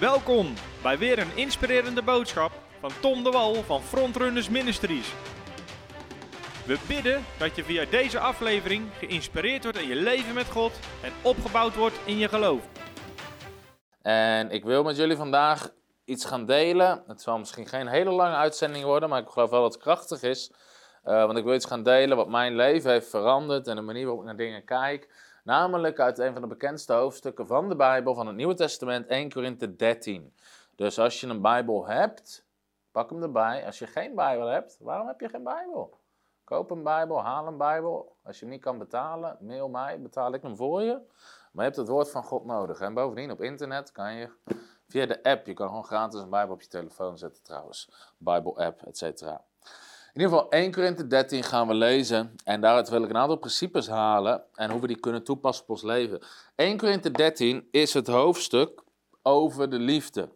Welkom bij weer een inspirerende boodschap van Tom de Wal van Frontrunners Ministries. We bidden dat je via deze aflevering geïnspireerd wordt in je leven met God en opgebouwd wordt in je geloof. En ik wil met jullie vandaag iets gaan delen. Het zal misschien geen hele lange uitzending worden, maar ik geloof wel dat het krachtig is. Uh, want ik wil iets gaan delen wat mijn leven heeft veranderd en de manier waarop ik naar dingen kijk. Namelijk uit een van de bekendste hoofdstukken van de Bijbel, van het Nieuwe Testament, 1 Korinthe 13. Dus als je een Bijbel hebt, pak hem erbij. Als je geen Bijbel hebt, waarom heb je geen Bijbel? Koop een Bijbel, haal een Bijbel. Als je hem niet kan betalen, mail mij, betaal ik hem voor je. Maar je hebt het woord van God nodig. En bovendien, op internet kan je via de app, je kan gewoon gratis een Bijbel op je telefoon zetten trouwens. Bijbel app, et cetera. In ieder geval 1 Korinthe 13 gaan we lezen. En daaruit wil ik een aantal principes halen en hoe we die kunnen toepassen op ons leven. 1 Korinthe 13 is het hoofdstuk over de liefde.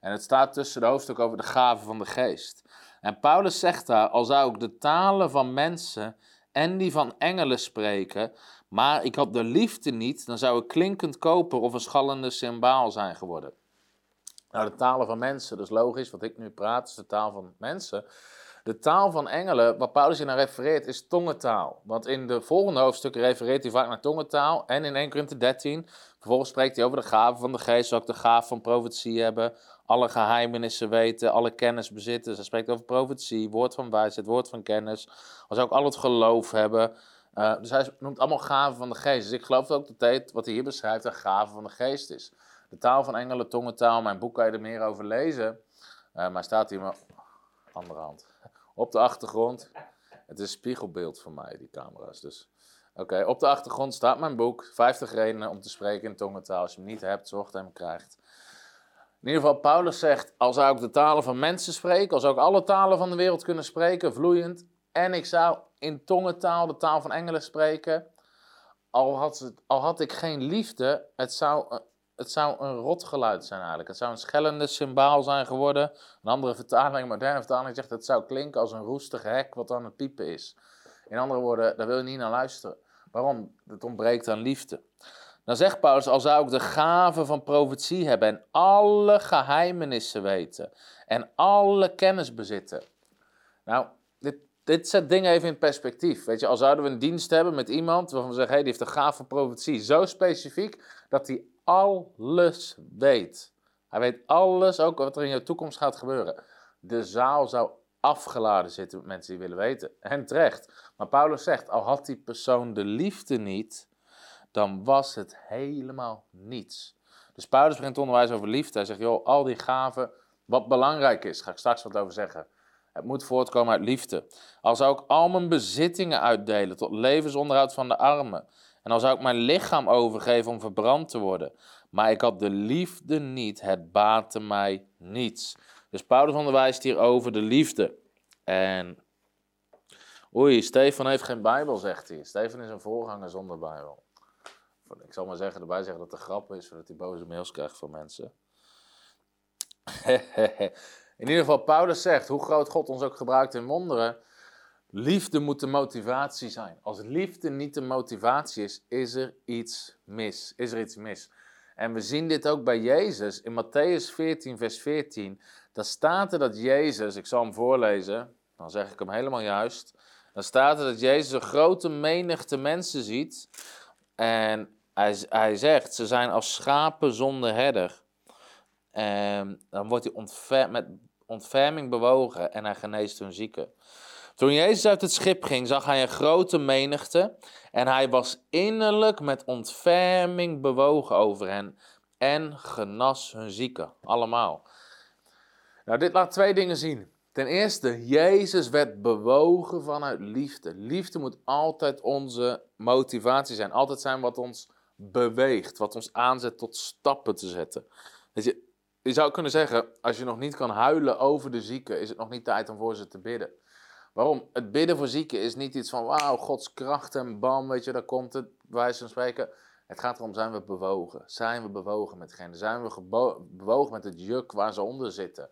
En het staat tussen de hoofdstuk over de gaven van de geest. En Paulus zegt daar, al zou ik de talen van mensen en die van engelen spreken, maar ik had de liefde niet, dan zou ik klinkend koper of een schallende symbaal zijn geworden. Nou, de talen van mensen, dat is logisch, wat ik nu praat, is de taal van mensen. De taal van engelen, waar Paulus hier naar refereert, is tongentaal. Want in de volgende hoofdstukken refereert hij vaak naar tongentaal. En in 1 Corinthië 13, vervolgens spreekt hij over de gaven van de geest, ook de gaven van profetie hebben, alle geheimenissen weten, alle kennis bezitten. Dus hij spreekt over profetie, woord van wijsheid, woord van kennis. Als ook al het geloof hebben. Uh, dus hij noemt allemaal gaven van de geest. Dus ik geloof ook dat dit, wat hij hier beschrijft, een gave van de geest is. De taal van engelen, tongentaal, mijn boek kan je er meer over lezen. Uh, maar staat hier maar andere hand. Op de achtergrond. Het is een spiegelbeeld voor mij, die camera's. Dus. Oké, op de achtergrond staat mijn boek. 50 redenen om te spreken in tongentaal. Als je hem niet hebt, zorg dat je hem krijgt. In ieder geval, Paulus zegt: Al zou ik de talen van mensen spreken, al zou ik alle talen van de wereld kunnen spreken, vloeiend. En ik zou in tongentaal de taal van engelen spreken. Al had, al had ik geen liefde, het zou het zou een rotgeluid zijn eigenlijk. Het zou een schellende symbaal zijn geworden. Een andere vertaling, een moderne vertaling zegt het zou klinken als een roestig hek wat aan het piepen is. In andere woorden, daar wil je niet naar luisteren. Waarom? Het ontbreekt aan liefde. Dan zegt Paulus, al zou ik de gave van profetie hebben en alle geheimenissen weten en alle kennis bezitten. Nou, dit, dit zet dingen even in perspectief. Weet je, al zouden we een dienst hebben met iemand waarvan we zeggen, hey, die heeft de gave van profetie zo specifiek dat hij alles weet. Hij weet alles, ook wat er in je toekomst gaat gebeuren. De zaal zou afgeladen zitten met mensen die willen weten. En terecht. Maar Paulus zegt, al had die persoon de liefde niet, dan was het helemaal niets. Dus Paulus begint onderwijs over liefde. Hij zegt, joh, al die gaven, wat belangrijk is, ga ik straks wat over zeggen. Het moet voortkomen uit liefde. Al zou ik al mijn bezittingen uitdelen tot levensonderhoud van de armen. En dan zou ik mijn lichaam overgeven om verbrand te worden. Maar ik had de liefde niet, het baatte mij niets. Dus Paulus onderwijst hier over de liefde. En oei, Stefan heeft geen Bijbel, zegt hij. Stefan is een voorganger zonder Bijbel. Ik zal maar zeggen, erbij zeggen dat het grap is, zodat hij boze mails krijgt van mensen. in ieder geval, Paulus zegt, hoe groot God ons ook gebruikt in wonderen, Liefde moet de motivatie zijn. Als liefde niet de motivatie is, is er iets mis. Is er iets mis. En we zien dit ook bij Jezus. In Matthäus 14, vers 14. Daar staat er dat Jezus, ik zal hem voorlezen, dan zeg ik hem helemaal juist. Dan staat er dat Jezus een grote menigte mensen ziet. En hij, hij zegt, ze zijn als schapen zonder herder. En dan wordt hij ontfer, met ontferming bewogen en hij geneest hun zieken. Toen Jezus uit het schip ging, zag hij een grote menigte en hij was innerlijk met ontferming bewogen over hen en genas hun zieken, allemaal. Nou, dit laat twee dingen zien. Ten eerste, Jezus werd bewogen vanuit liefde. Liefde moet altijd onze motivatie zijn, altijd zijn wat ons beweegt, wat ons aanzet tot stappen te zetten. Je, je zou kunnen zeggen, als je nog niet kan huilen over de zieken, is het nog niet tijd om voor ze te bidden. Waarom? Het bidden voor zieken is niet iets van wauw, Gods kracht en bam, weet je, daar komt het, wijze van spreken. Het gaat erom, zijn we bewogen? Zijn we bewogen met? Zijn we bewogen met het juk waar ze onder zitten?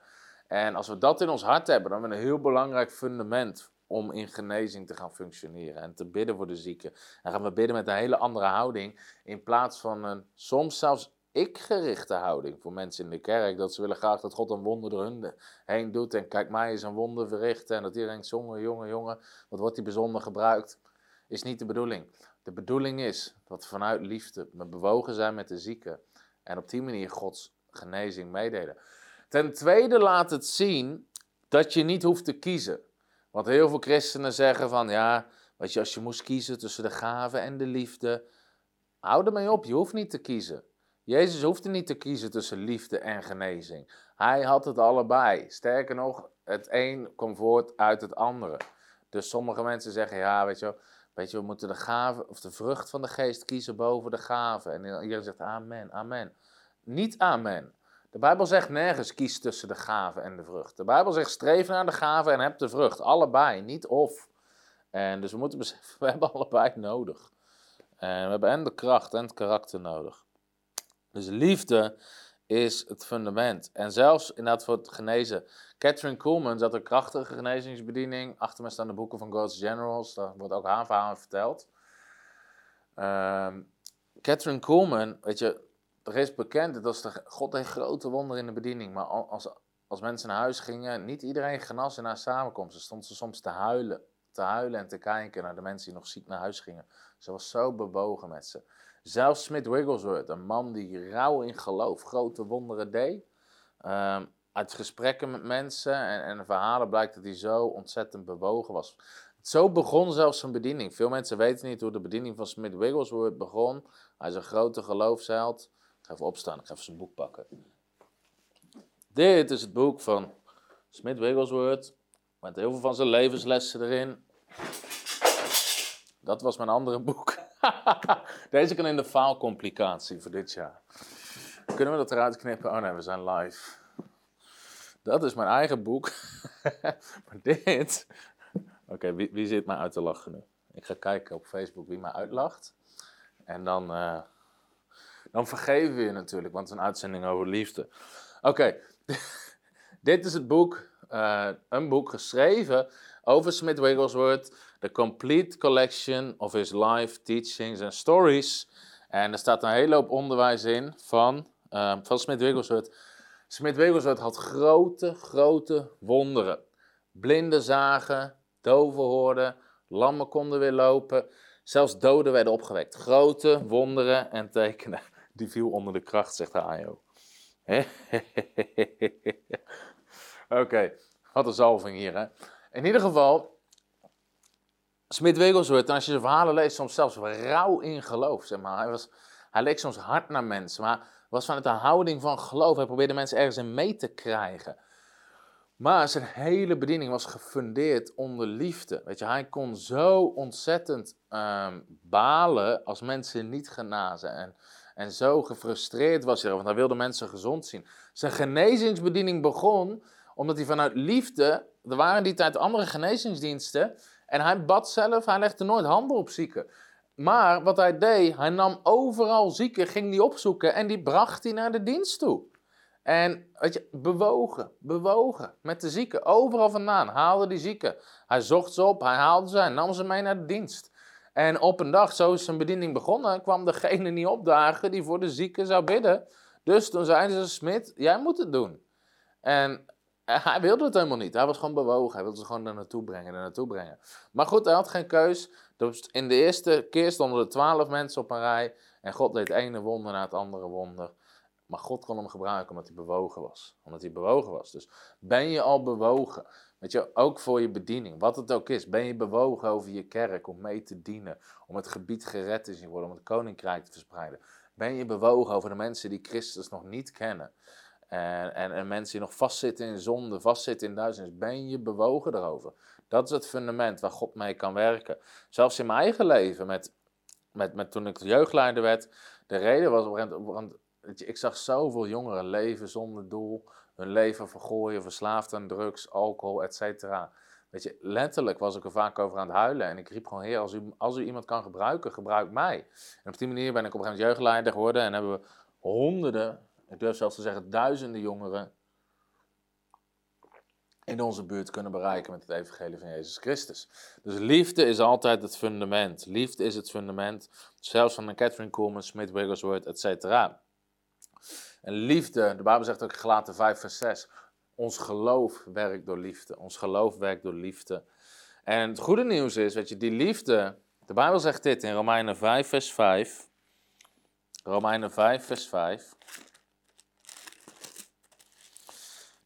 En als we dat in ons hart hebben, dan hebben we een heel belangrijk fundament om in genezing te gaan functioneren en te bidden voor de zieken. Dan gaan we bidden met een hele andere houding in plaats van een soms zelfs ik-gerichte houding voor mensen in de kerk. Dat ze willen graag dat God een wonder door hun heen doet. En kijk, mij is een wonder verrichten. En dat iedereen denkt, jongen, jongen, jongen, wat wordt die bijzonder gebruikt? Is niet de bedoeling. De bedoeling is dat we vanuit liefde we bewogen zijn met de zieken. En op die manier Gods genezing meedelen. Ten tweede laat het zien dat je niet hoeft te kiezen. Want heel veel christenen zeggen van ja, weet je, als je moest kiezen tussen de gave en de liefde, hou ermee op, je hoeft niet te kiezen. Jezus hoefde niet te kiezen tussen liefde en genezing. Hij had het allebei. Sterker nog, het een komt voort uit het andere. Dus sommige mensen zeggen, ja, weet je, weet je we moeten de gave of de vrucht van de geest kiezen boven de gave. En iedereen zegt amen, amen. Niet amen. De Bijbel zegt nergens kies tussen de gave en de vrucht. De Bijbel zegt streef naar de gave en heb de vrucht. Allebei, niet of. En dus we moeten beseffen, we hebben allebei nodig. En we hebben en de kracht en het karakter nodig. Dus liefde is het fundament. En zelfs inderdaad voor het genezen. Catherine Kuhlman zat een krachtige genezingsbediening. Achter me staan de boeken van God's Generals. Daar wordt ook haar verhaal verteld. Um, Catherine Kuhlman, weet je, er is bekend dat God heeft grote wonderen in de bediening. Maar als, als mensen naar huis gingen, niet iedereen genas in haar samenkomsten. Stond ze soms te huilen, te huilen en te kijken naar de mensen die nog ziek naar huis gingen. Ze was zo bewogen met ze. Zelfs Smith Wigglesworth, een man die rauw in geloof grote wonderen deed. Um, uit gesprekken met mensen en, en verhalen blijkt dat hij zo ontzettend bewogen was. Zo begon zelfs zijn bediening. Veel mensen weten niet hoe de bediening van Smith Wigglesworth begon. Hij is een grote geloofsheld. Ik ga even opstaan, ik ga even zijn boek pakken. Dit is het boek van Smith Wigglesworth. Met heel veel van zijn levenslessen erin. Dat was mijn andere boek. Deze kan in de faalcomplicatie voor dit jaar. Kunnen we dat eruit knippen? Oh nee, we zijn live. Dat is mijn eigen boek. maar dit. Oké, wie, wie zit mij uit te lachen nu? Ik ga kijken op Facebook wie mij uitlacht. En dan, uh, dan vergeven we je natuurlijk, want het is een uitzending over liefde. Oké, dit is het boek. Uh, een boek geschreven over Smith Wigglesworth. The Complete Collection of His Life Teachings and Stories. En er staat een hele hoop onderwijs in van, uh, van Smith Wigglesworth. Smith Wigglesworth had grote, grote wonderen. Blinden zagen, doven hoorden, lammen konden weer lopen. Zelfs doden werden opgewekt. Grote wonderen en tekenen. Die viel onder de kracht, zegt de AIO. Oké, wat een zalving hier, hè. In ieder geval, Smith Wigglesworth, als je zijn verhalen leest, soms zelfs rauw in geloof, zeg maar. Hij, was, hij leek soms hard naar mensen, maar was vanuit een houding van geloof. Hij probeerde mensen ergens in mee te krijgen. Maar zijn hele bediening was gefundeerd onder liefde. Weet je, hij kon zo ontzettend ehm, balen als mensen niet genazen. En, en zo gefrustreerd was hij, want hij wilde mensen gezond zien. Zijn genezingsbediening begon omdat hij vanuit liefde, er waren in die tijd andere genezingsdiensten, en hij bad zelf, hij legde nooit handen op zieken. Maar wat hij deed, hij nam overal zieken, ging die opzoeken en die bracht hij naar de dienst toe. En weet je, bewogen, bewogen met de zieken, overal vandaan, haalde die zieken. Hij zocht ze op, hij haalde ze en nam ze mee naar de dienst. En op een dag, zo is zijn bediening begonnen, kwam degene niet opdagen die voor de zieken zou bidden. Dus toen zeiden ze, Smit, jij moet het doen. En hij wilde het helemaal niet. Hij was gewoon bewogen. Hij wilde ze gewoon er naartoe brengen, er naartoe brengen. Maar goed, hij had geen keus. Dus in de eerste keer stonden er twaalf mensen op een rij. En God deed het ene wonder na het andere wonder. Maar God kon hem gebruiken omdat hij bewogen was. Omdat hij bewogen was. Dus ben je al bewogen? Weet je, ook voor je bediening, wat het ook is. Ben je bewogen over je kerk om mee te dienen? Om het gebied gered te zien worden, om het koninkrijk te verspreiden? Ben je bewogen over de mensen die Christus nog niet kennen? En, en, en, mensen die nog vastzitten in zonde, vastzitten in duisternis, ben je bewogen daarover. Dat is het fundament waar God mee kan werken. Zelfs in mijn eigen leven, met, met, met toen ik jeugdleider werd, de reden was, want ik zag zoveel jongeren leven zonder doel, hun leven vergooien, verslaafd aan drugs, alcohol, et cetera. Weet je, letterlijk was ik er vaak over aan het huilen. En ik riep gewoon, heer, als u, als u iemand kan gebruiken, gebruik mij. En op die manier ben ik op een gegeven moment jeugdleider geworden en hebben we honderden, ik durf zelfs te zeggen duizenden jongeren in onze buurt kunnen bereiken met het evangelie van Jezus Christus. Dus liefde is altijd het fundament. Liefde is het fundament, zelfs van Catherine Kuhlman, Smith, Wigglesworth, etc. En liefde, de Bijbel zegt ook in Galaten 5 vers 6, ons geloof werkt door liefde. Ons geloof werkt door liefde. En het goede nieuws is, weet je, die liefde, de Bijbel zegt dit in Romeinen 5 vers 5. Romeinen 5 vers 5.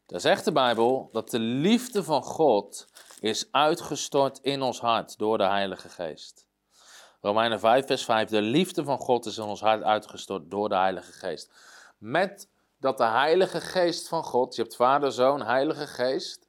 Daar zegt de Bijbel dat de liefde van God is uitgestort in ons hart door de Heilige Geest. Romeinen 5, vers 5. De liefde van God is in ons hart uitgestort door de Heilige Geest. Met dat de Heilige Geest van God, je hebt Vader, Zoon, Heilige Geest.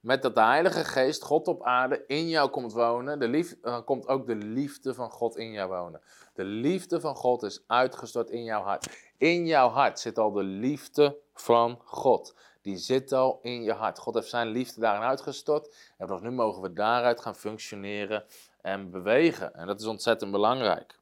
Met dat de Heilige Geest, God op aarde, in jou komt wonen, de lief, dan komt ook de liefde van God in jou wonen. De liefde van God is uitgestort in jouw hart. In jouw hart zit al de liefde van God die zit al in je hart. God heeft zijn liefde daarin uitgestort. En vanaf nu mogen we daaruit gaan functioneren en bewegen. En dat is ontzettend belangrijk.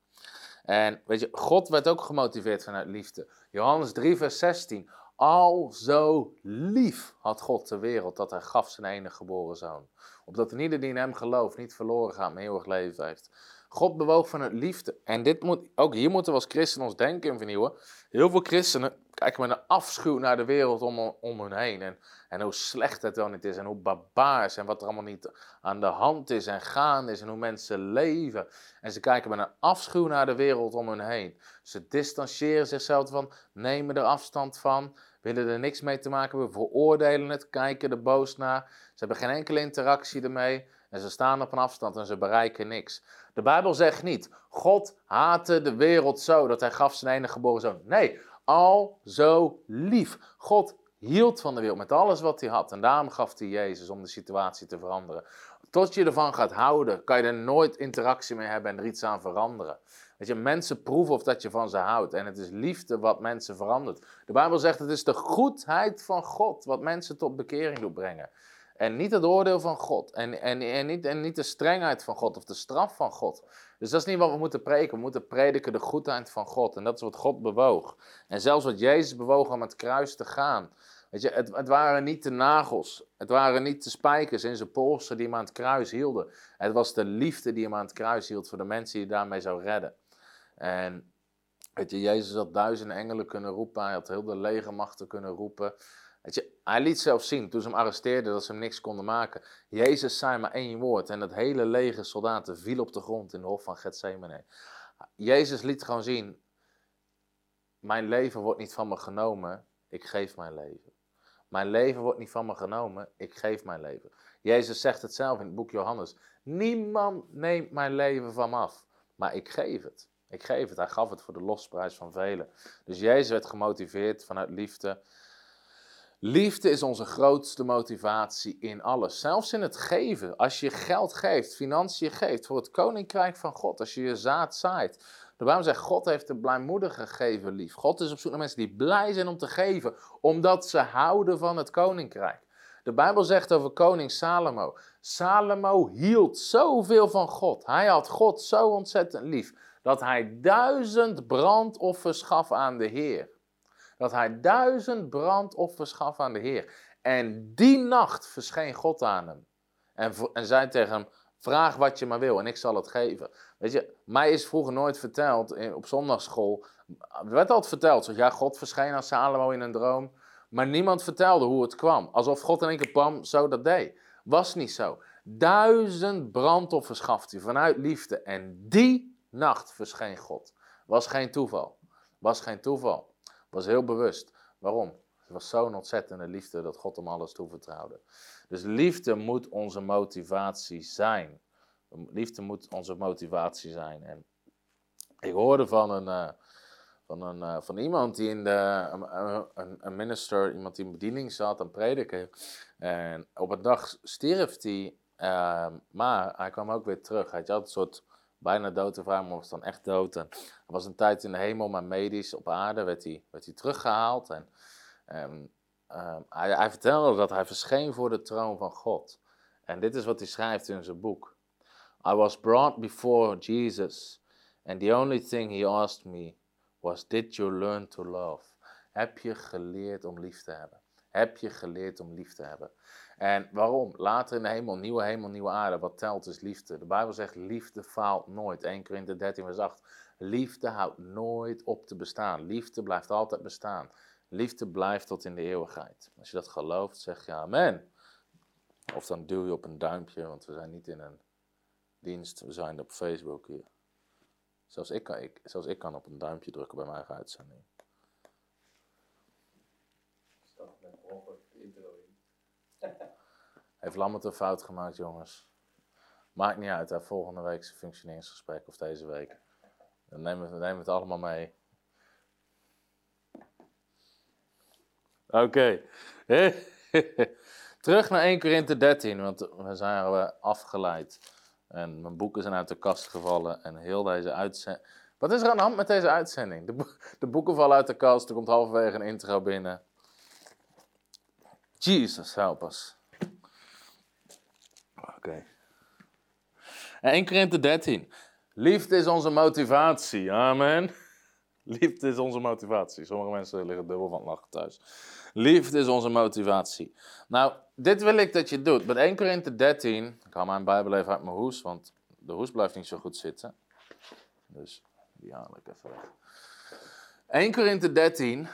En weet je, God werd ook gemotiveerd vanuit liefde. Johannes 3, vers 16. Al zo lief had God de wereld dat hij gaf zijn enige geboren zoon. Opdat ieder die in hem gelooft niet verloren gaat, maar eeuwig leven heeft. God bewoog vanuit liefde. En dit moet, ook hier moeten we als christenen ons denken vernieuwen. Heel veel christenen kijken met een afschuw naar de wereld om, hen heen. En, en hoe slecht het wel niet is. En hoe barbaars. En wat er allemaal niet aan de hand is en gaande is. En hoe mensen leven. En ze kijken met een afschuw naar de wereld om hen heen. Ze distancieren zichzelf van. Nemen er afstand van. Willen er niks mee te maken hebben. Veroordelen het. Kijken er boos naar. Ze hebben geen enkele interactie ermee. En ze staan op een afstand en ze bereiken niks. De Bijbel zegt niet, God haatte de wereld zo dat hij gaf zijn enige geboren zoon. Nee, al zo lief. God hield van de wereld met alles wat hij had. En daarom gaf hij Jezus om de situatie te veranderen. Tot je ervan gaat houden, kan je er nooit interactie mee hebben en er iets aan veranderen. Weet je, mensen proeven of dat je van ze houdt. En het is liefde wat mensen verandert. De Bijbel zegt het is de goedheid van God wat mensen tot bekering doet brengen. En niet het oordeel van God. En, en, en, niet, en niet de strengheid van God of de straf van God. Dus dat is niet wat we moeten preken. We moeten prediken de goedheid van God. En dat is wat God bewoog. En zelfs wat Jezus bewoog om het kruis te gaan. Weet je, het, het waren niet de nagels. Het waren niet de spijkers in zijn polsen die hem aan het kruis hielden. Het was de liefde die hem aan het kruis hield voor de mensen die hij daarmee zou redden. En weet je, Jezus had duizenden engelen kunnen roepen. Hij had heel de legermachten kunnen roepen. Hij liet zelf zien, toen ze hem arresteerden, dat ze hem niks konden maken. Jezus zei maar één woord en het hele leger soldaten viel op de grond in de hof van Gethsemane. Jezus liet gewoon zien, mijn leven wordt niet van me genomen, ik geef mijn leven. Mijn leven wordt niet van me genomen, ik geef mijn leven. Jezus zegt het zelf in het boek Johannes. Niemand neemt mijn leven van me af, maar ik geef het. Ik geef het. Hij gaf het voor de losprijs van velen. Dus Jezus werd gemotiveerd vanuit liefde. Liefde is onze grootste motivatie in alles. Zelfs in het geven. Als je geld geeft, financiën geeft voor het koninkrijk van God. Als je je zaad zaait. De Bijbel zegt, God heeft de blijmoedige geven lief. God is op zoek naar mensen die blij zijn om te geven. Omdat ze houden van het koninkrijk. De Bijbel zegt over koning Salomo. Salomo hield zoveel van God. Hij had God zo ontzettend lief. Dat hij duizend brandoffers gaf aan de Heer dat hij duizend brandoffers gaf aan de Heer. En die nacht verscheen God aan hem. En, en zei tegen hem, vraag wat je maar wil en ik zal het geven. Weet je, mij is vroeger nooit verteld op zondagschool. Er werd altijd verteld, zo, ja, God verscheen aan Salomo in een droom. Maar niemand vertelde hoe het kwam. Alsof God in één keer kwam, zo dat deed. Was niet zo. Duizend brandoffers gaf hij vanuit liefde. En die nacht verscheen God. Was geen toeval. Was geen toeval was heel bewust. Waarom? Het was zo'n ontzettende liefde dat God hem alles toevertrouwde. Dus liefde moet onze motivatie zijn. Liefde moet onze motivatie zijn. En ik hoorde van een, uh, van, een, uh, van iemand die in de, een, een, minister, iemand die in bediening zat, aan prediken. En op een dag stierf hij, uh, maar hij kwam ook weer terug. Hij had een soort bijna dood vragen, maar was dan echt dood. En er was een tijd in de hemel, maar medisch op aarde werd hij, werd hij teruggehaald. En, ehm, ehm, hij, hij vertelde dat hij verscheen voor de troon van God. En dit is wat hij schrijft in zijn boek. I was brought before Jesus, and the only thing he asked me was, did you learn to love? Heb je geleerd om lief te hebben? Heb je geleerd om lief te hebben? En waarom? Later in de hemel, nieuwe hemel, nieuwe aarde. Wat telt is liefde. De Bijbel zegt, liefde faalt nooit. 1 Korinther 13 vers 8. Liefde houdt nooit op te bestaan. Liefde blijft altijd bestaan. Liefde blijft tot in de eeuwigheid. Als je dat gelooft, zeg je amen. Of dan duw je op een duimpje, want we zijn niet in een dienst, we zijn op Facebook hier. Zelfs ik, kan, ik, zelfs ik kan op een duimpje drukken bij mijn eigen uitzending. Heeft Lammert een fout gemaakt, jongens? Maakt niet uit, hè. volgende week een functioneringsgesprek of deze week. Dan nemen we, nemen het allemaal mee. Oké. Terug naar 1 Korinthe 13, want we zijn afgeleid. En mijn boeken zijn uit de kast gevallen en heel deze uitzending... Wat is er aan de hand met deze uitzending? De, de boeken vallen uit de kast, er komt halverwege een intro binnen. Jesus, help us. En 1 Korinthe 13. Liefde is onze motivatie. Amen. Liefde is onze motivatie. Sommige mensen liggen dubbel van het lachen thuis. Liefde is onze motivatie. Nou, dit wil ik dat je doet. Met 1 Korinthe 13. Ik haal mijn Bijbel even uit mijn hoes, want de hoes blijft niet zo goed zitten. Dus die haal ik even weg. 1 Korinthe 13.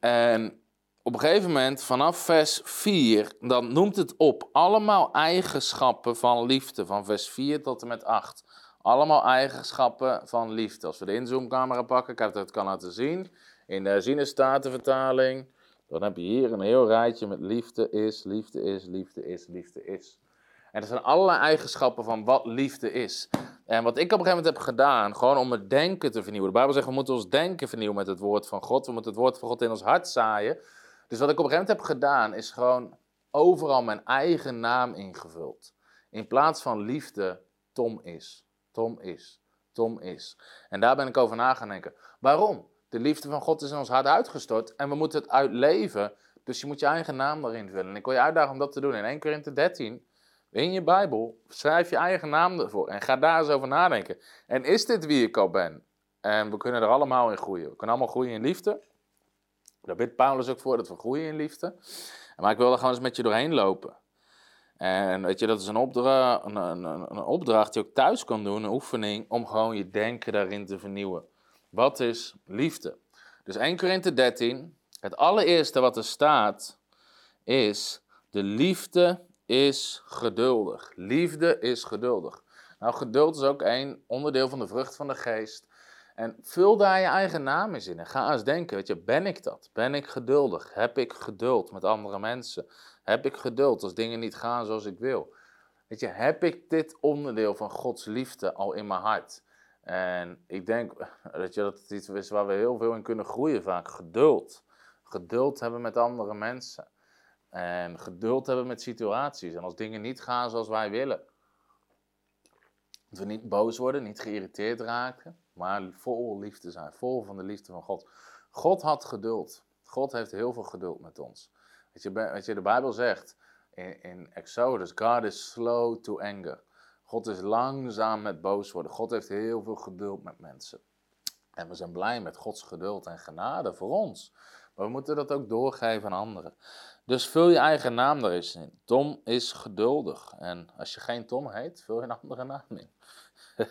En op een gegeven moment, vanaf vers 4, dan noemt het op allemaal eigenschappen van liefde. Van vers 4 tot en met 8. Allemaal eigenschappen van liefde. Als we de inzoomcamera pakken, ik heb het kan laten zien. In de Zienestatenvertaling, dan heb je hier een heel rijtje met liefde is, liefde is, liefde is, liefde is. En er zijn allerlei eigenschappen van wat liefde is. En wat ik op een gegeven moment heb gedaan, gewoon om het denken te vernieuwen. De Bijbel zegt, we moeten ons denken vernieuwen met het woord van God. We moeten het woord van God in ons hart zaaien. Dus wat ik op een gegeven heb gedaan, is gewoon overal mijn eigen naam ingevuld. In plaats van liefde, Tom is. Tom is. Tom is. En daar ben ik over na gaan denken. Waarom? De liefde van God is in ons hart uitgestort en we moeten het uitleven. Dus je moet je eigen naam erin vullen. En ik wil je uitdagen om dat te doen. In 1 Korinthe 13, in je Bijbel, schrijf je eigen naam ervoor. En ga daar eens over nadenken. En is dit wie ik al ben? En we kunnen er allemaal in groeien. We kunnen allemaal groeien in liefde. Daar bidt Paulus ook voor dat we groeien in liefde. Maar ik wil er gewoon eens met je doorheen lopen. En weet je, dat is een opdracht, een, een, een opdracht die je ook thuis kan doen, een oefening, om gewoon je denken daarin te vernieuwen. Wat is liefde? Dus 1 Korinthe 13, het allereerste wat er staat, is, de liefde is geduldig. Liefde is geduldig. Nou, geduld is ook een onderdeel van de vrucht van de geest. En vul daar je eigen naam eens in. En ga eens denken, weet je, ben ik dat? Ben ik geduldig? Heb ik geduld met andere mensen? Heb ik geduld als dingen niet gaan zoals ik wil? Weet je, heb ik dit onderdeel van Gods liefde al in mijn hart? En ik denk dat, je, dat het iets is waar we heel veel in kunnen groeien vaak. Geduld. Geduld hebben met andere mensen. En geduld hebben met situaties. En als dingen niet gaan zoals wij willen. Dat we niet boos worden, niet geïrriteerd raken. Maar vol liefde zijn. Vol van de liefde van God. God had geduld. God heeft heel veel geduld met ons. Weet je, je de Bijbel zegt in, in Exodus: God is slow to anger. God is langzaam met boos worden. God heeft heel veel geduld met mensen. En we zijn blij met Gods geduld en genade voor ons. Maar we moeten dat ook doorgeven aan anderen. Dus vul je eigen naam er eens in. Tom is geduldig. En als je geen Tom heet, vul je een andere naam in.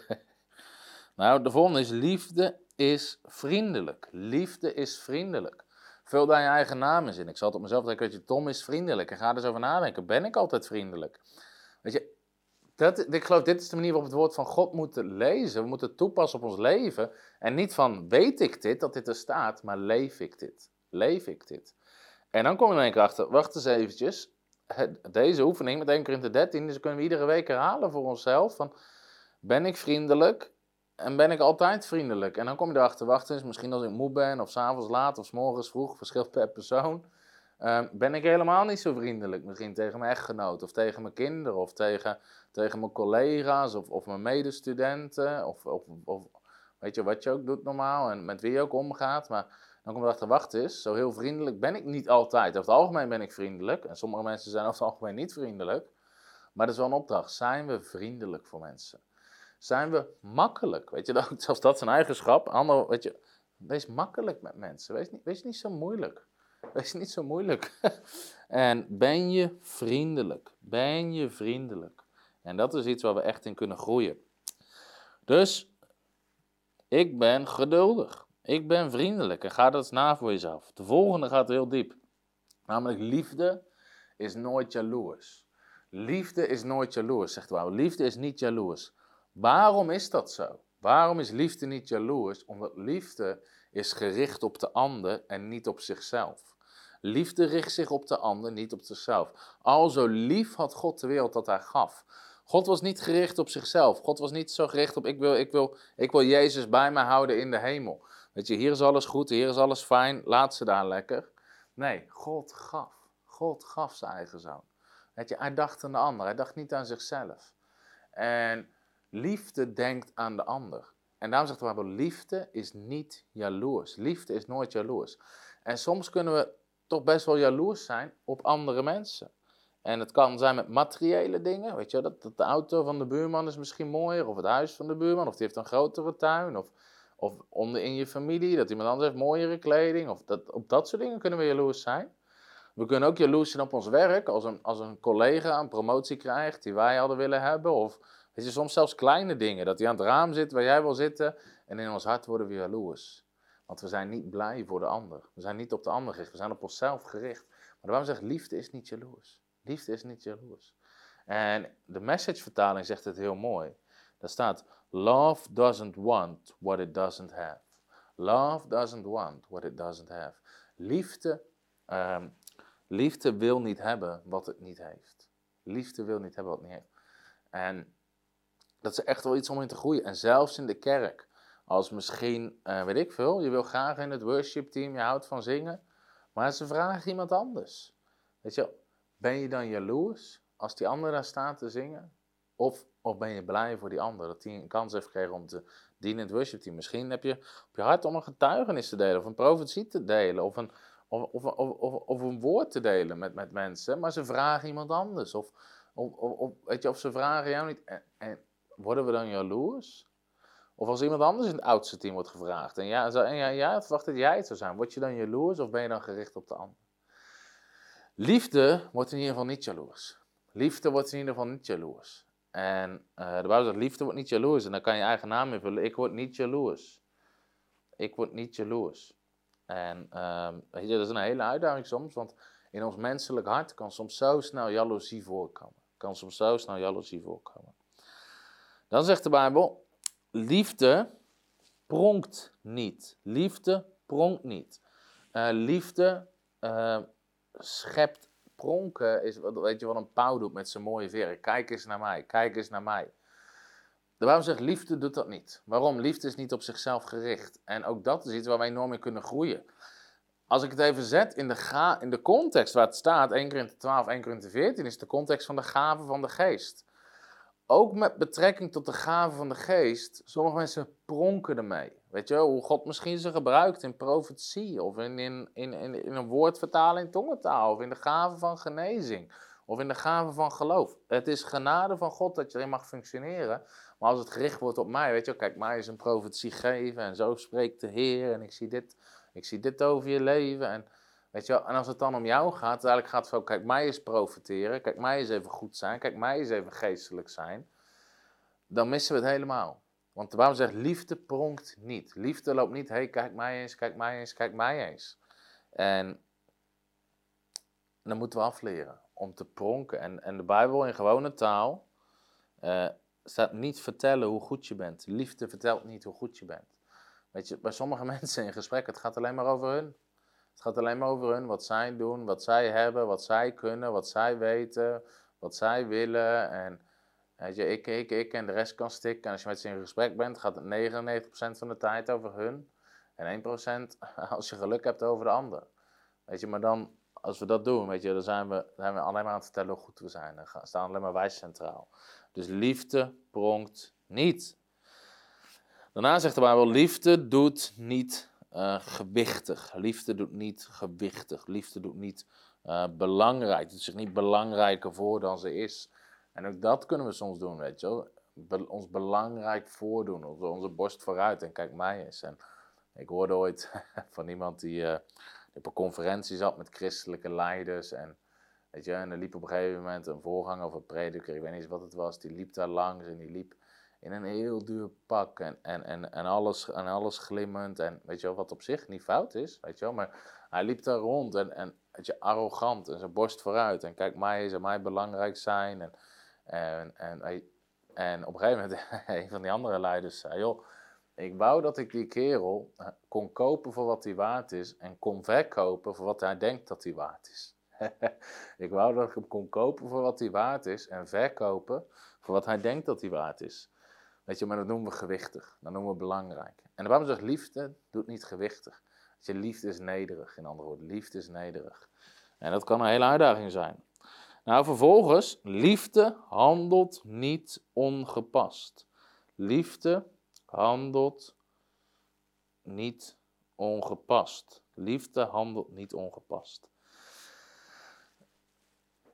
nou, de volgende is liefde is vriendelijk. Liefde is vriendelijk. Vul daar je eigen naam eens in. Ik zal het op mezelf denken, dat je, Tom is vriendelijk. En ga er eens over nadenken. Ben ik altijd vriendelijk? Weet je, dat, ik geloof, dit is de manier waarop we het woord van God moeten lezen. We moeten het toepassen op ons leven. En niet van, weet ik dit, dat dit er staat, maar leef ik dit? Leef ik dit? En dan kom je in één keer achter, wacht eens eventjes. Deze oefening met 1 de 13, dus kunnen we iedere week herhalen voor onszelf. Van, ben ik vriendelijk? En ben ik altijd vriendelijk? En dan kom je erachter, wacht eens, misschien als ik moe ben, of s'avonds laat, of s morgens vroeg, verschilt per persoon. Ehm, ben ik helemaal niet zo vriendelijk. Misschien tegen mijn echtgenoot, of tegen mijn kinderen, of tegen, tegen mijn collega's, of, of mijn medestudenten, of, of, weet je wat je ook doet normaal en met wie je ook omgaat. Maar dan kom je erachter, wacht eens, zo heel vriendelijk ben ik niet altijd. Over het algemeen ben ik vriendelijk, en sommige mensen zijn over het algemeen niet vriendelijk. Maar dat is wel een opdracht. Zijn we vriendelijk voor mensen? Zijn we makkelijk? Weet je, zelfs dat is een eigenschap. Ander, weet je, wees makkelijk met mensen. Wees niet, wees niet zo moeilijk. Wees niet zo moeilijk. en ben je vriendelijk? Ben je vriendelijk? En dat is iets waar we echt in kunnen groeien. Dus ik ben geduldig. Ik ben vriendelijk en ga dat eens na voor jezelf. De volgende gaat heel diep. Namelijk liefde is nooit jaloers. Liefde is nooit jaloers, zegt Bijbel. Liefde is niet jaloers. Waarom is dat zo? Waarom is liefde niet jaloers? Omdat liefde is gericht op de ander en niet op zichzelf. Liefde richt zich op de ander, niet op zichzelf. Alzo lief had God de wereld dat hij gaf. God was niet gericht op zichzelf. God was niet zo gericht op ik wil, ik wil, ik wil Jezus bij mij houden in de hemel. Weet je, hier is alles goed, hier is alles fijn, laat ze daar lekker. Nee, God gaf. God gaf zijn eigen zoon. Weet je, hij dacht aan de ander, hij dacht niet aan zichzelf. En liefde denkt aan de ander. En daarom zegt de Bijbel, liefde is niet jaloers. Liefde is nooit jaloers. En soms kunnen we toch best wel jaloers zijn op andere mensen. En het kan zijn met materiële dingen, weet je, dat, dat de auto van de buurman is misschien mooier, of het huis van de buurman, of die heeft een grotere tuin, of, of onder in je familie, dat iemand anders heeft mooiere kleding, of dat, op dat soort dingen kunnen we jaloers zijn. We kunnen ook jaloers zijn op ons werk, als een, als een collega een promotie krijgt die wij hadden willen hebben, of weet je, soms zelfs kleine dingen, dat hij aan het raam zit waar jij wil zitten, en in ons hart worden we jaloers. Want we zijn niet blij voor de ander. We zijn niet op de ander gericht, we zijn op onszelf gericht. Maar waarom zegt liefde is niet jaloers. Liefde is niet jaloers. En de message-vertaling zegt het heel mooi. Daar staat: Love doesn't want what it doesn't have. Love doesn't want what it doesn't have. Liefde, ehm, liefde wil niet hebben wat het niet heeft. Liefde wil niet hebben wat het niet heeft. En dat is echt wel iets om in te groeien. En zelfs in de kerk. Als misschien, uh, weet ik veel, je wil graag in het worship team, je houdt van zingen. Maar ze vragen iemand anders. Weet je, ben je dan jaloers als die ander daar staat te zingen? Of, of ben je blij voor die ander dat hij een kans heeft gekregen om te dienen in het worship team? Misschien heb je op je hart om een getuigenis te delen, of een profetie te delen, of een, of, of, of, of, een woord te delen met, met mensen, maar ze vragen iemand anders. Of, of, weet je, of ze vragen jou niet. En, en worden we dan jaloers? Of als iemand anders in het oudste team wordt gevraagd en ja, en ja, ja, verwacht dat jij het zou zijn, word je dan jaloers of ben je dan gericht op de ander? Liefde wordt in ieder geval niet jaloers. Liefde wordt in ieder geval niet jaloers. En uh, de Bijbel zegt, liefde wordt niet jaloers. En dan kan je eigen naam invullen. Ik word niet jaloers. Ik word niet jaloers. En je, dat is een hele uitdaging soms. Want in ons menselijk hart kan soms zo snel jaloezie voorkomen. Kan soms zo snel jaloezie voorkomen. Dan zegt de Bijbel, liefde pronkt niet. Liefde pronkt niet. Uh, liefde uh, schept pronken, is, weet je wat een pauw doet met zijn mooie veren. Kijk eens naar mij, kijk eens naar mij. De Bijbel zegt, liefde doet dat niet. Waarom? Liefde is niet op zichzelf gericht. En ook dat is iets waar wij enorm in kunnen groeien. Als ik het even zet in de, ga, in de context waar het staat, 1 Korinthe 12, 1 Korinthe 14, is de context van de gave van de geest ook met betrekking tot de gave van de geest, sommige mensen pronken ermee. Weet je, hoe God misschien ze gebruikt in profetie, of in, in, in, in, een woordvertaling in tongentaal, of in de gave van genezing, of in de gave van geloof. Het is genade van God dat je erin mag functioneren. Maar als het gericht wordt op mij, weet je, kijk, mij is een profetie geven en zo spreekt de Heer en ik zie dit, ik zie dit over je leven. En Weet je en als het dan om jou gaat, eigenlijk gaat het van, kijk, mij eens profiteren, kijk, mij eens even goed zijn, kijk, mij eens even geestelijk zijn, dan missen we het helemaal. Want de Bijbel zegt, liefde pronkt niet. Liefde loopt niet, hé, hey, kijk mij eens, kijk mij eens, kijk mij eens. En dan moeten we afleren om te pronken. En, en de Bijbel in gewone taal uh, staat niet vertellen hoe goed je bent. Liefde vertelt niet hoe goed je bent. Weet je, bij sommige mensen in gesprek, het gaat alleen maar over hun. Het gaat alleen maar over hun, wat zij doen, wat zij hebben, wat zij kunnen, wat zij weten, wat zij willen. En weet je, ik, ik, ik en de rest kan stikken. En als je met ze in gesprek bent, gaat het 99% van de tijd over hun. En 1% als je geluk hebt over de ander. Weet je, maar dan, als we dat doen, weet je, dan zijn we, zijn we alleen maar aan het vertellen hoe goed we zijn. Dan staan alleen maar wij centraal. Dus liefde pronkt niet. Daarna zegt de Bijbel, liefde doet niet uh, gewichtig. Liefde doet niet gewichtig. Liefde doet niet uh, belangrijk. Het is zich niet belangrijker voor dan ze is. En ook dat kunnen we soms doen, weet je wel. Ons belangrijk voordoen. Onze, onze borst vooruit en kijk mij eens. En ik hoorde ooit van iemand die, uh, die op een conferentie zat met christelijke leiders. En, weet je, en er liep op een gegeven moment een voorganger of een prediker, ik weet niet eens wat het was, die liep daar langs en die liep in een heel duur pak en, en, en, en, alles, en alles glimmend. En weet je wel, wat op zich niet fout is, weet je wel. Maar hij liep daar rond en, en weet je, arrogant en zijn borst vooruit. En kijk, mij is en mij belangrijk zijn. En, en, en, en op een gegeven moment, een van die andere leiders zei, joh, ik wou dat ik die kerel eh, kon kopen voor wat hij waard is en kon verkopen voor wat hij denkt dat hij waard is. ik wou dat ik hem kon kopen voor wat hij waard is en verkopen voor wat hij denkt dat hij waard is. Weet je, maar dat noemen we gewichtig. Dat noemen we belangrijk. En waarom zegt liefde doet niet gewichtig. je, liefde is nederig, in andere woorden. Liefde is nederig. En dat kan een hele uitdaging zijn. Nou, vervolgens, liefde handelt niet ongepast. Liefde handelt niet ongepast. Liefde handelt niet ongepast.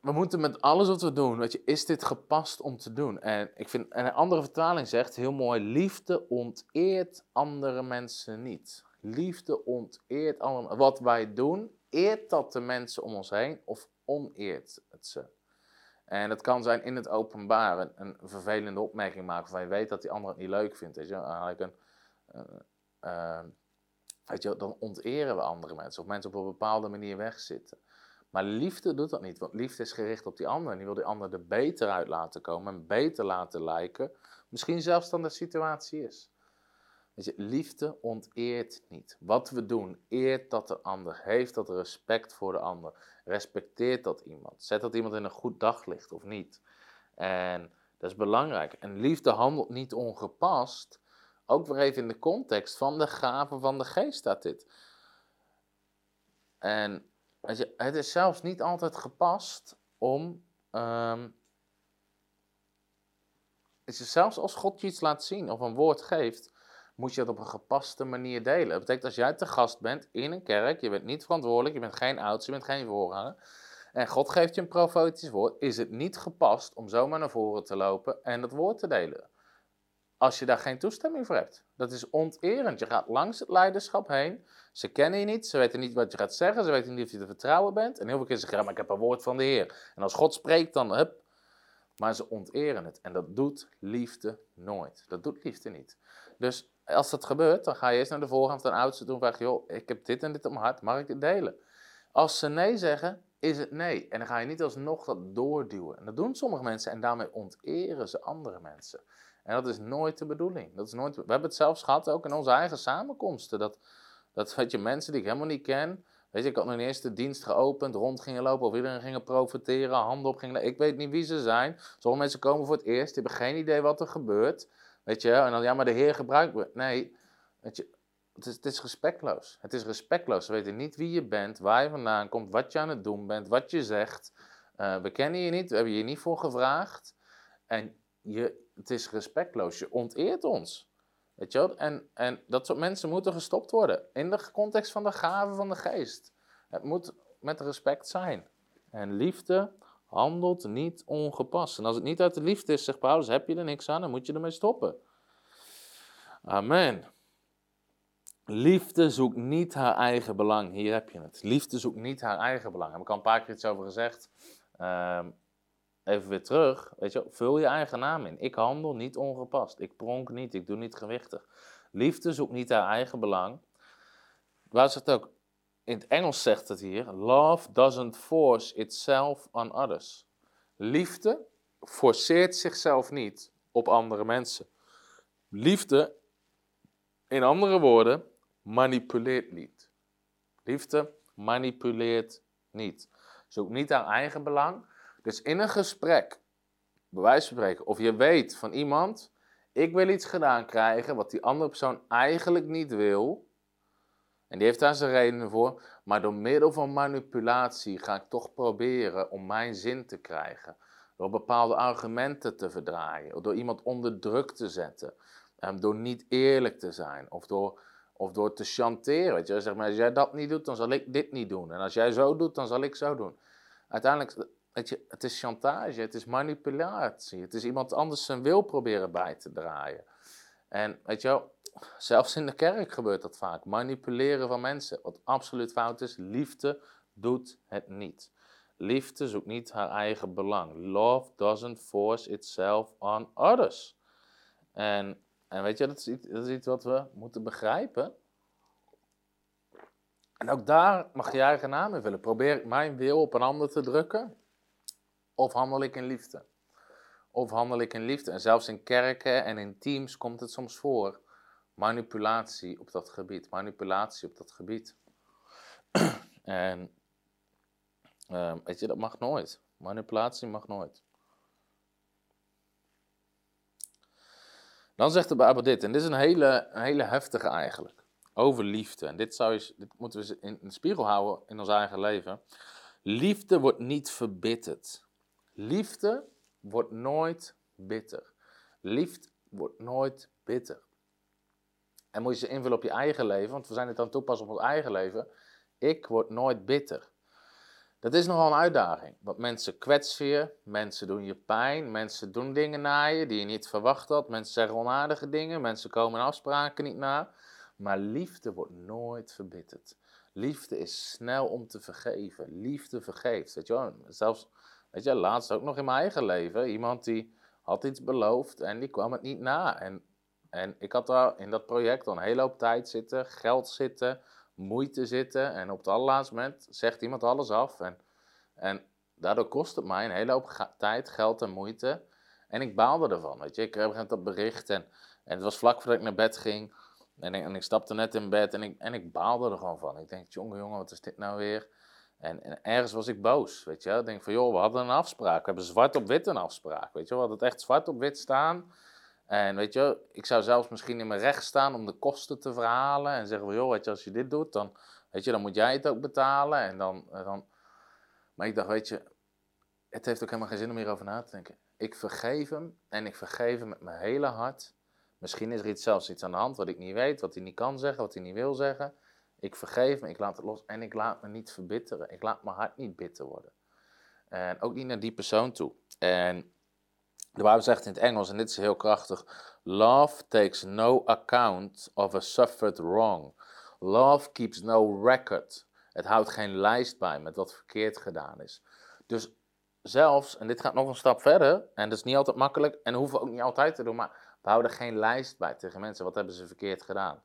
We moeten met alles wat we doen, weet je, is dit gepast om te doen? En ik vind, en een andere vertaling zegt heel mooi: liefde onteert andere mensen niet. Liefde onteert andere Wat wij doen, eert dat de mensen om ons heen of oneert het ze? En dat kan zijn in het openbaar een, vervelende opmerking maken waarvan je weet dat die ander het niet leuk vindt. Weet je? Weet je, dan onteren we andere mensen of mensen op een bepaalde manier wegzitten. Maar liefde doet dat niet, want liefde is gericht op die ander. En die wil die ander er beter uit laten komen en beter laten lijken. Misschien zelfs dan de situatie is. Liefde onteert niet. Wat we doen, eert dat de ander, heeft dat respect voor de ander, respecteert dat iemand, zet dat iemand in een goed daglicht of niet. En dat is belangrijk. En liefde handelt niet ongepast. Ook weer even in de context van de gaven van de geest staat dit. En het is zelfs niet altijd gepast om. Het is zelfs als God je iets laat zien of een woord geeft, moet je dat op een gepaste manier delen. Dat betekent als jij te gast bent in een kerk, je bent niet verantwoordelijk, je bent geen oudste, je bent geen voorganger. En God geeft je een profetisch woord, is het niet gepast om zomaar naar voren te lopen en dat woord te delen. Als je daar geen toestemming voor hebt. Dat is onterend. Je gaat langs het leiderschap heen. Ze kennen je niet, ze weten niet wat je gaat zeggen, ze weten niet of je te vertrouwen bent. En heel veel keer zeggen, ja, maar ik heb een woord van de Heer. En als God spreekt, dan hup. Maar ze onteren het. En dat doet liefde nooit. Dat doet liefde niet. Dus als dat gebeurt, dan ga je eerst naar de voorganger of de oudste toe en vraag je, joh, ik heb dit en dit mijn hart, mag ik dit delen? Als ze nee zeggen, is het nee. En dan ga je niet alsnog dat doorduwen. En dat doen sommige mensen en daarmee onteren ze andere mensen. En dat is nooit de bedoeling. Dat is nooit, we hebben het zelfs gehad ook in onze eigen samenkomsten. Dat, dat weet je, mensen die ik helemaal niet ken, weet je, ik had eens de dienst geopend, rond gingen lopen of iedereen gingen profiteren, handen op gingen Ik weet niet wie ze zijn. Sommige mensen komen voor het eerst, die hebben geen idee wat er gebeurt. Weet je, en dan, ja, maar de Heer gebruikt me. Nee, weet je, het is, het is respectloos. Het is respectloos. Ze weten niet wie je bent, waar je vandaan komt, wat je aan het doen bent, wat je zegt. Uh, we kennen je niet, we hebben je niet voor gevraagd. En je, het is respectloos. Je onteert ons. Weet je wel? En, en dat soort mensen moeten gestopt worden. In de context van de gave van de geest. Het moet met respect zijn. En liefde handelt niet ongepast. En als het niet uit de liefde is, zegt Paulus, heb je er niks aan, dan moet je ermee stoppen. Amen. Liefde zoekt niet haar eigen belang. Hier heb je het. Liefde zoekt niet haar eigen belang. Heb ik al een paar keer iets over gezegd. Ehm, even weer terug. Weet je, vul je eigen naam in. Ik handel niet ongepast. Ik pronk niet. Ik doe niet gewichtig. Liefde zoekt niet haar eigen belang. Waar zegt ook? In het Engels zegt het hier: Love doesn't force itself on others. Liefde forceert zichzelf niet op andere mensen. Liefde, in andere woorden, manipuleert niet. Liefde manipuleert niet. Zoekt niet haar eigen belang. Dus in een gesprek, bij wijze van spreken, of je weet van iemand, ik wil iets gedaan krijgen wat die andere persoon eigenlijk niet wil, en die heeft daar zijn redenen voor. Maar door middel van manipulatie ga ik toch proberen om mijn zin te krijgen. Door bepaalde argumenten te verdraaien. Door iemand onder druk te zetten. Um, door niet eerlijk te zijn. Of door, of door te chanteren. Weet je, zeg maar, als jij dat niet doet, dan zal ik dit niet doen. En als jij zo doet, dan zal ik zo doen. Uiteindelijk, weet je, het is chantage, het is manipulatie. Het is iemand anders zijn wil proberen bij te draaien. En weet je wel, zelfs in de kerk gebeurt dat vaak. Manipuleren van mensen. Wat absoluut fout is. Liefde doet het niet. Liefde zoekt niet haar eigen belang. Love doesn't force itself on others. En, en weet je, dat is, iets, dat is iets wat we moeten begrijpen. En ook daar mag je eigen naam in vullen. Probeer ik mijn wil op een ander te drukken? Of handel ik in liefde? Of handel ik in liefde? En zelfs in kerken en in teams komt het soms voor. Manipulatie op dat gebied. Manipulatie op dat gebied. en uh, weet je, dat mag nooit. Manipulatie mag nooit. Dan zegt de Bijbel dit, en dit is een hele, een hele heftige eigenlijk, over liefde. En dit, zou je, dit moeten we in de spiegel houden in ons eigen leven. Liefde wordt niet verbitterd. Liefde wordt nooit bitter. Liefde wordt nooit bitter. En moet je ze invullen op je eigen leven, want we zijn het aan het toepassen op ons eigen leven. Ik word nooit bitter. Dat is nogal een uitdaging, want mensen kwetsen je, mensen doen je pijn, mensen doen dingen naar je die je niet verwacht had, mensen zeggen onaardige dingen, mensen komen afspraken niet na. Maar liefde wordt nooit verbitterd. Liefde is snel om te vergeven. Liefde vergeeft. Weet je? Zelfs, weet je, laatst ook nog in mijn eigen leven, iemand die had iets beloofd en die kwam het niet na. En, en ik had daar in dat project al een hele hoop tijd zitten, geld zitten, moeite zitten. En op het allerlaatste moment zegt iemand alles af. En, en daardoor kost het mij een hele hoop tijd, geld en moeite. En ik baalde ervan, weet je. Ik kreeg dat bericht en, en het was vlak voordat ik naar bed ging. En ik, en ik stapte net in bed en ik, en ik baalde er gewoon van. Ik denk, jongen, jongen, wat is dit nou weer? En, en, ergens was ik boos, weet je. Ik denk van, joh, we hadden een afspraak. We hebben zwart op wit een afspraak, weet je. We hadden het echt zwart op wit staan. En weet je, ik zou zelfs misschien in mijn recht staan om de kosten te verhalen. En zeggen, joh, weet je, als je dit doet, dan, weet je, dan moet jij het ook betalen. En dan, dan... Maar ik dacht, weet je, het heeft ook helemaal geen zin om hierover na te denken. Ik vergeef hem en ik vergeef hem met mijn hele hart. Misschien is er iets, zelfs iets aan de hand wat ik niet weet, wat hij niet kan zeggen, wat hij niet wil zeggen. Ik vergeef me, ik laat het los en ik laat me niet verbitteren. Ik laat mijn hart niet bitter worden. En ook niet naar die persoon toe. En de Bijbel zegt in het Engels, en dit is heel krachtig: Love takes no account of a suffered wrong. Love keeps no record. Het houdt geen lijst bij met wat verkeerd gedaan is. Dus zelfs, en dit gaat nog een stap verder, en dat is niet altijd makkelijk, en hoeven we ook niet altijd te doen, maar we houden geen lijst bij tegen mensen. Wat hebben ze verkeerd gedaan?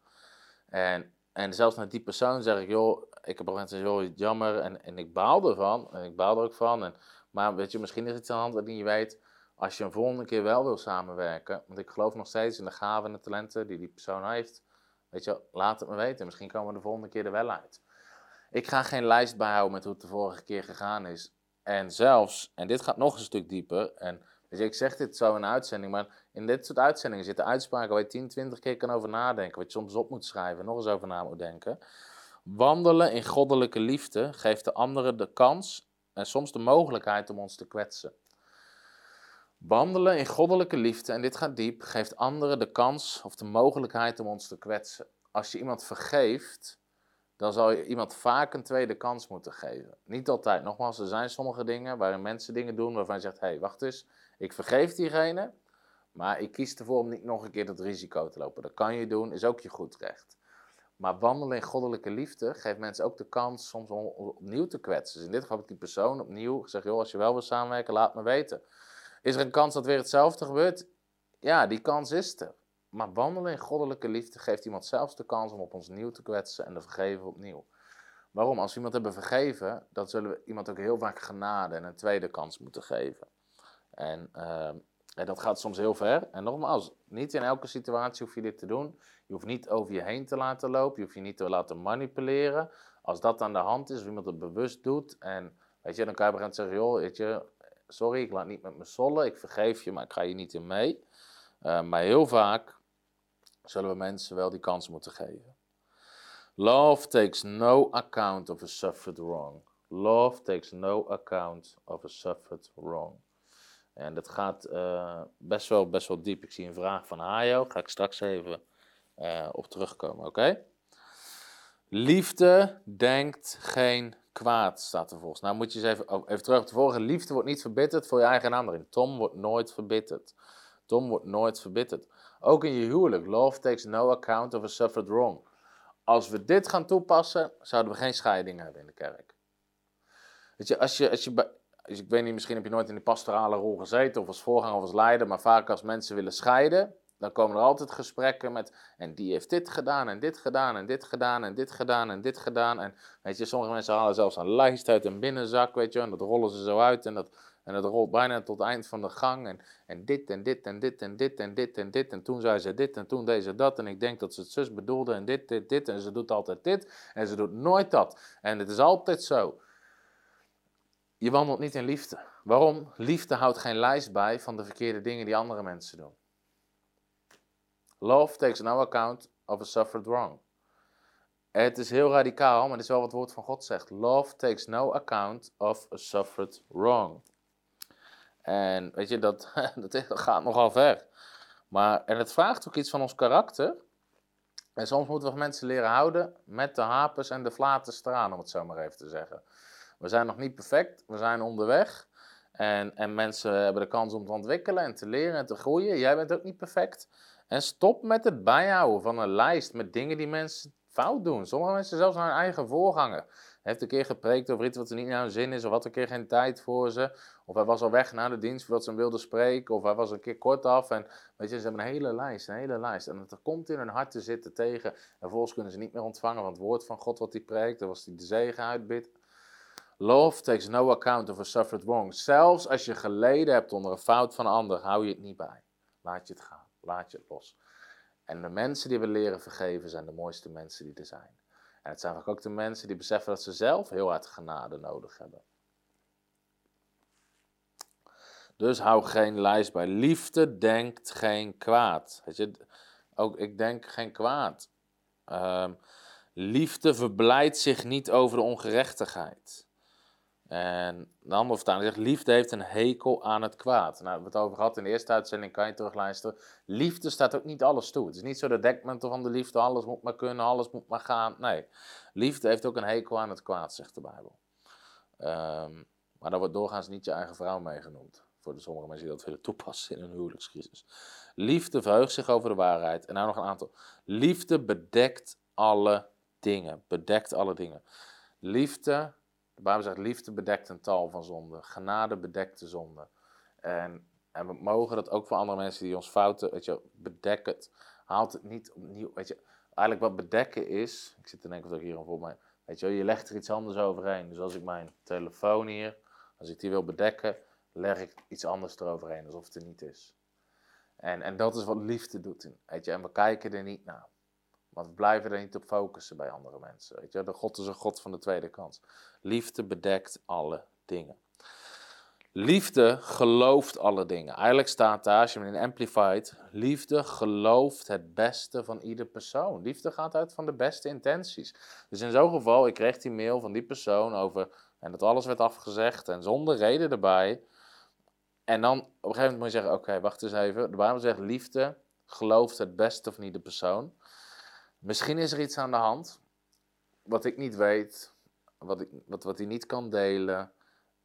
En, en zelfs naar die persoon zeg ik, joh, ik heb mensen joh, jammer, en, en ik baal ervan, en ik baal er ook van. En, maar weet je, misschien is het aan de hand dat je weet als je een volgende keer wel wil samenwerken, want ik geloof nog steeds in de gaven en de talenten die die persoon heeft, weet je, laat het me weten. Misschien komen we de volgende keer er wel uit. Ik ga geen lijst bijhouden met hoe het de vorige keer gegaan is. En zelfs, en dit gaat nog een stuk dieper, en je, ik zeg dit zo in een uitzending, maar in dit soort uitzendingen zitten uitspraken waar je 10, 20 keer kan over nadenken, wat je soms op moet schrijven, nog eens over na moet denken. Wandelen in goddelijke liefde geeft de anderen de kans en soms de mogelijkheid om ons te kwetsen. Wandelen in goddelijke liefde, en dit gaat diep, geeft anderen de kans of de mogelijkheid om ons te kwetsen. Als je iemand vergeeft, dan zal je iemand vaak een tweede kans moeten geven. Niet altijd. Nogmaals, er zijn sommige dingen waarin mensen dingen doen waarvan je zegt: hé, hey, wacht eens, ik vergeef diegene, maar ik kies ervoor om niet nog een keer dat risico te lopen. Dat kan je doen, is ook je goed recht. Maar wandelen in goddelijke liefde geeft mensen ook de kans soms om opnieuw te kwetsen. Dus in dit geval heb ik die persoon opnieuw gezegd: joh, als je wel wil samenwerken, laat me weten. Is er een kans dat weer hetzelfde gebeurt? Ja, die kans is er. Maar wandelen in goddelijke liefde geeft iemand zelfs de kans om op ons nieuw te kwetsen en te vergeven opnieuw. Waarom? Als we iemand hebben vergeven, dan zullen we iemand ook heel vaak genade en een tweede kans moeten geven. En, uh, en dat gaat soms heel ver. En nogmaals, niet in elke situatie hoef je dit te doen. Je hoeft niet over je heen te laten lopen, je hoeft je niet te laten manipuleren. Als dat aan de hand is, of iemand het bewust doet, en weet je, dan kan je op zeggen, joh, weet je, sorry, ik laat niet met me sollen, ik vergeef je, maar ik ga je niet in mee. Uh, maar heel vaak zullen we mensen wel die kans moeten geven. Love takes no account of a suffered wrong. Love takes no account of a suffered wrong. En dat gaat uh, best, wel, best wel diep. Ik zie een vraag van Hayo. Ga ik straks even uh, op terugkomen, oké? Liefde denkt geen kwaad, staat er volgens. Nou moet je eens even, oh, even terug op de vorige. Liefde wordt niet verbitterd voor je eigen naam Tom wordt nooit verbitterd. Tom wordt nooit verbitterd. Ook in je huwelijk. Love takes no account of a suffered wrong. Als we dit gaan toepassen, zouden we geen scheiding hebben in de kerk. Weet je, als je, als je, als ik weet niet, misschien heb je nooit in die pastorale rol gezeten, of als voorganger of als leider, maar vaak als mensen willen scheiden, dan komen er altijd gesprekken met, en die heeft dit gedaan, en dit gedaan, en dit gedaan, en dit gedaan, en dit gedaan. En weet je, sommige mensen halen zelfs een lijst uit een binnenzak, weet je, en dat rollen ze zo uit, en dat, en dat rolt bijna tot het eind van de gang. En, en dit, en dit, en dit, en dit, en dit, en dit, en toen zei ze dit, en toen deed ze dat, en ik denk dat ze het zus bedoelde, en dit, dit, dit, en ze doet altijd dit, en ze doet nooit dat. En het is altijd zo. Je wandelt niet in liefde. Waarom? Liefde houdt geen lijst bij van de verkeerde dingen die andere mensen doen. Love takes no account of a suffered wrong. Het is heel radicaal, maar het is wel wat het woord van God zegt. Love takes no account of a suffered wrong. En weet je, dat, dat gaat nogal ver. Maar, en het vraagt ook iets van ons karakter. En soms moeten we mensen leren houden met de hapers en de flate straan, om het zo maar even te zeggen. We zijn nog niet perfect, we zijn onderweg. En, en mensen hebben de kans om te ontwikkelen en te leren en te groeien. Jij bent ook niet perfect. En stop met het bijhouden van een lijst met dingen die mensen fout doen. Sommige mensen zelfs naar hun eigen voorganger. Hij heeft een keer gepreekt over iets wat er niet naar hun zin is, of had een keer geen tijd voor ze. Of hij was al weg naar de dienst voordat ze hem wilden spreken, of hij was een keer kort af. En weet je, ze hebben een hele lijst, een hele lijst. En het komt in hun hart te zitten tegen. En vervolgens kunnen ze niet meer ontvangen van het woord van God wat hij preekt, dan was hij de zegen uitbidt. Love takes no account of a suffered wrong. Zelfs als je geleden hebt onder een fout van een ander, hou je het niet bij. Laat je het gaan. Laat je het los. En de mensen die we leren vergeven zijn de mooiste mensen die er zijn. En het zijn vaak ook de mensen die beseffen dat ze zelf heel hard genade nodig hebben. Dus hou geen lijst bij. Liefde denkt geen kwaad. Weet je, ook ik denk geen kwaad. Um, liefde verblijdt zich niet over de ongerechtigheid. En de andere vertaling zegt, liefde heeft een hekel aan het kwaad. Nou, we het over gehad in de eerste uitzending, kan je terugluisteren. Liefde staat ook niet alles toe. Het is niet zo de dekmantel van de liefde, alles moet maar kunnen, alles moet maar gaan. Nee, liefde heeft ook een hekel aan het kwaad, zegt de Bijbel. Um, maar daar wordt doorgaans niet je eigen vrouw meegenoemd. Voor de sommige mensen die dat willen toepassen in een huwelijkscrisis. Liefde verheugt zich over de waarheid. En nou nog een aantal. Liefde bedekt alle dingen. Bedekt alle dingen. Liefde de Bijbel zegt, liefde bedekt een tal van zonden. Genade bedekt de zonde. En, en we mogen dat ook voor andere mensen die ons fouten, weet je, bedek het. Haalt het niet opnieuw, weet je. Eigenlijk wat bedekken is, ik zit te denken of ik hier een voor mij, weet je, je legt er iets anders overheen. Dus als ik mijn telefoon hier, als ik die wil bedekken, leg ik iets anders eroverheen, alsof het er niet is. En, en dat is wat liefde doet. Weet je, en we kijken er niet naar. Want we blijven er niet op focussen bij andere mensen. Weet je? De God is een God van de tweede kans. Liefde bedekt alle dingen. Liefde gelooft alle dingen. Eigenlijk staat daar, als je in Amplified, liefde gelooft het beste van ieder persoon. Liefde gaat uit van de beste intenties. Dus in zo'n geval, ik kreeg die mail van die persoon over, en dat alles werd afgezegd en zonder reden erbij. En dan op een gegeven moment moet je zeggen, oké, wacht eens even. De Bijbel zegt, liefde gelooft het beste van ieder persoon. Misschien is er iets aan de hand wat ik niet weet, wat, ik, wat, wat hij niet kan delen.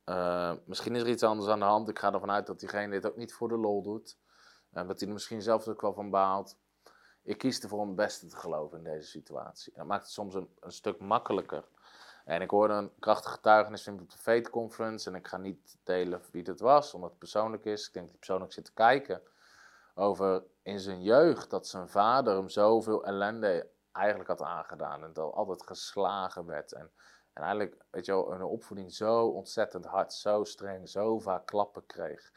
Uh, misschien is er iets anders aan de hand. Ik ga ervan uit dat diegene dit ook niet voor de lol doet. En dat hij er misschien zelf ook wel van baalt. Ik kies ervoor om het beste te geloven in deze situatie. Dat maakt het soms een, een stuk makkelijker. En ik hoorde een krachtige getuigenis op de Fate Conference. En ik ga niet delen wie het was, omdat het persoonlijk is. Ik denk dat hij persoonlijk zit te kijken over in zijn jeugd dat zijn vader hem zoveel ellende eigenlijk had aangedaan. En dat altijd geslagen werd. En, en eigenlijk, weet je wel, een opvoeding zo ontzettend hard, zo streng, zo vaak klappen kreeg.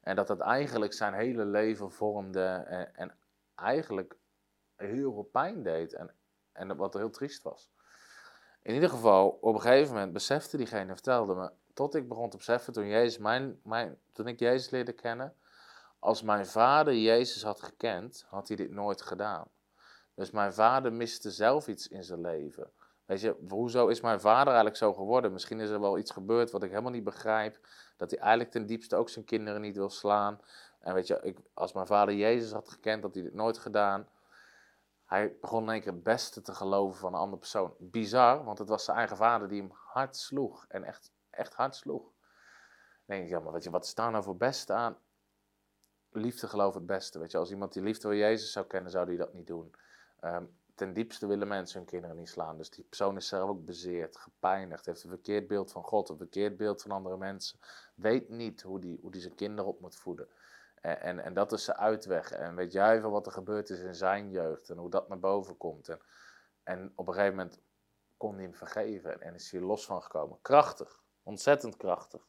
En dat het eigenlijk zijn hele leven vormde en, en eigenlijk heel veel pijn deed. En, en wat heel triest was. In ieder geval, op een gegeven moment besefte diegene, vertelde me, tot ik begon te beseffen toen, Jezus mijn, mijn, toen ik Jezus leerde kennen, als mijn vader Jezus had gekend, had hij dit nooit gedaan. Dus mijn vader miste zelf iets in zijn leven. Weet je, hoezo is mijn vader eigenlijk zo geworden? Misschien is er wel iets gebeurd wat ik helemaal niet begrijp. Dat hij eigenlijk ten diepste ook zijn kinderen niet wil slaan. En weet je, ik, als mijn vader Jezus had gekend, had hij dit nooit gedaan. Hij begon in één keer het beste te geloven van een andere persoon. Bizar, want het was zijn eigen vader die hem hard sloeg. En echt, echt hard sloeg. Dan denk ik, ja, maar weet je, wat is daar nou voor beste aan? Liefde geloof het beste. Weet je, als iemand die liefde van Jezus zou kennen, zou die dat niet doen. Ehm, ten diepste willen mensen hun kinderen niet slaan. Dus die persoon is zelf ook bezeerd, gepijnigd, heeft een verkeerd beeld van God, een verkeerd beeld van andere mensen. Weet niet hoe die, hoe die zijn kinderen op moet voeden. En, en, en dat is zijn uitweg. En weet jij van wat er gebeurd is in zijn jeugd en hoe dat naar boven komt. En, en op een gegeven moment kon hij hem vergeven en is hij los van gekomen. Krachtig, ontzettend krachtig.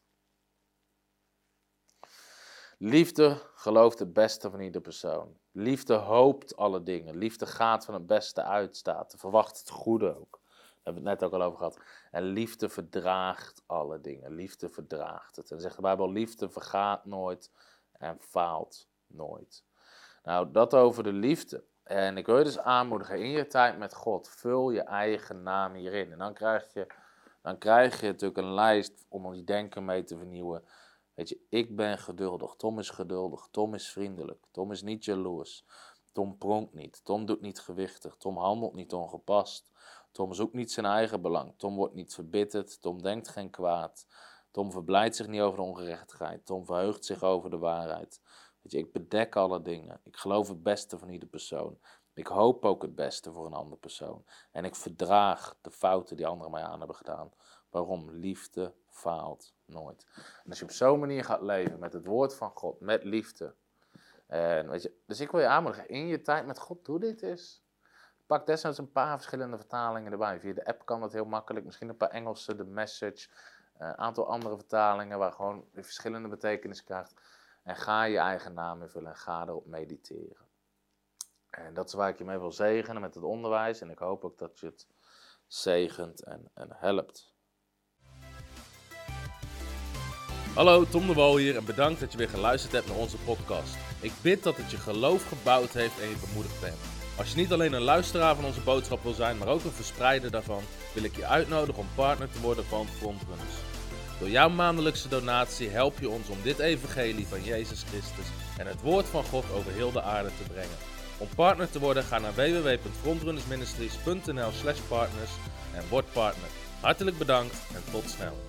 Liefde gelooft het beste van ieder persoon. Liefde hoopt alle dingen. Liefde gaat van het beste uit, staat. Verwacht het goede ook. Daar hebben we het net ook al over gehad. En liefde verdraagt alle dingen. Liefde verdraagt het. En zegt de Bijbel, liefde vergaat nooit en faalt nooit. Nou, dat over de liefde. En ik wil je dus aanmoedigen, in je tijd met God, vul je eigen naam hierin. En dan krijg je, dan krijg je natuurlijk een lijst om je denken mee te vernieuwen. Weet je, ik ben geduldig, Tom is geduldig, Tom is vriendelijk, Tom is niet jaloers, Tom pronkt niet, Tom doet niet gewichtig, Tom handelt niet ongepast, Tom zoekt niet zijn eigen belang, Tom wordt niet verbitterd, Tom denkt geen kwaad, Tom verblijdt zich niet over de ongerechtigheid, Tom verheugt zich over de waarheid. Weet je, ik bedek alle dingen, ik geloof het beste van ieder persoon. Ik hoop ook het beste voor een andere persoon. En ik verdraag de fouten die anderen mij aan hebben gedaan. Waarom? Liefde faalt nooit. En als je op zo'n manier gaat leven, met het woord van God, met liefde. En weet je, dus ik wil je aanmoedigen, in je tijd met God, doe dit eens. Pak desnoods een paar verschillende vertalingen erbij. Via de app kan dat heel makkelijk. Misschien een paar Engelse, de message. Een aantal andere vertalingen waar gewoon verschillende betekenis krijgt. En ga je eigen naam invullen en ga erop mediteren. En dat is waar ik je mee wil zegenen met het onderwijs. En ik hoop ook dat je het zegent en, en helpt. Hallo, Tom de Wol hier en bedankt dat je weer geluisterd hebt naar onze podcast. Ik bid dat het je geloof gebouwd heeft en je bemoedigd bent. Als je niet alleen een luisteraar van onze boodschap wil zijn, maar ook een verspreider daarvan, wil ik je uitnodigen om partner te worden van Frontrunners. Door jouw maandelijkse donatie help je ons om dit evangelie van Jezus Christus en het woord van God over heel de aarde te brengen. Om partner te worden, ga naar www.frontrunnersministries.nl slash partners en word partner. Hartelijk bedankt en tot snel.